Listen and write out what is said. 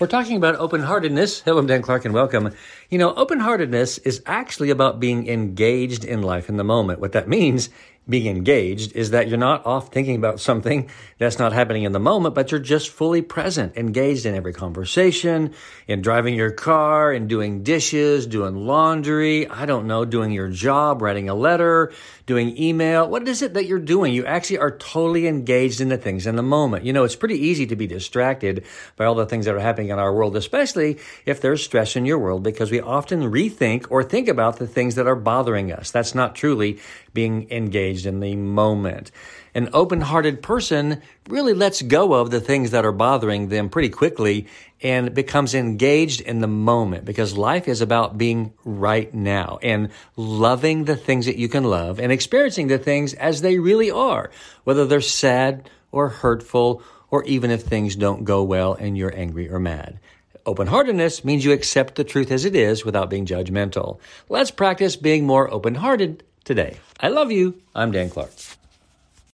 We're talking about open heartedness. Hello, I'm Dan Clark and welcome. You know, open heartedness is actually about being engaged in life in the moment. What that means being engaged is that you're not off thinking about something that's not happening in the moment, but you're just fully present, engaged in every conversation, in driving your car, in doing dishes, doing laundry, I don't know, doing your job, writing a letter, doing email. What is it that you're doing? You actually are totally engaged in the things in the moment. You know, it's pretty easy to be distracted by all the things that are happening in our world, especially if there's stress in your world, because we often rethink or think about the things that are bothering us. That's not truly being engaged in the moment. An open hearted person really lets go of the things that are bothering them pretty quickly and becomes engaged in the moment because life is about being right now and loving the things that you can love and experiencing the things as they really are, whether they're sad or hurtful or even if things don't go well and you're angry or mad. Open heartedness means you accept the truth as it is without being judgmental. Let's practice being more open hearted today. I love you. I'm Dan Clark.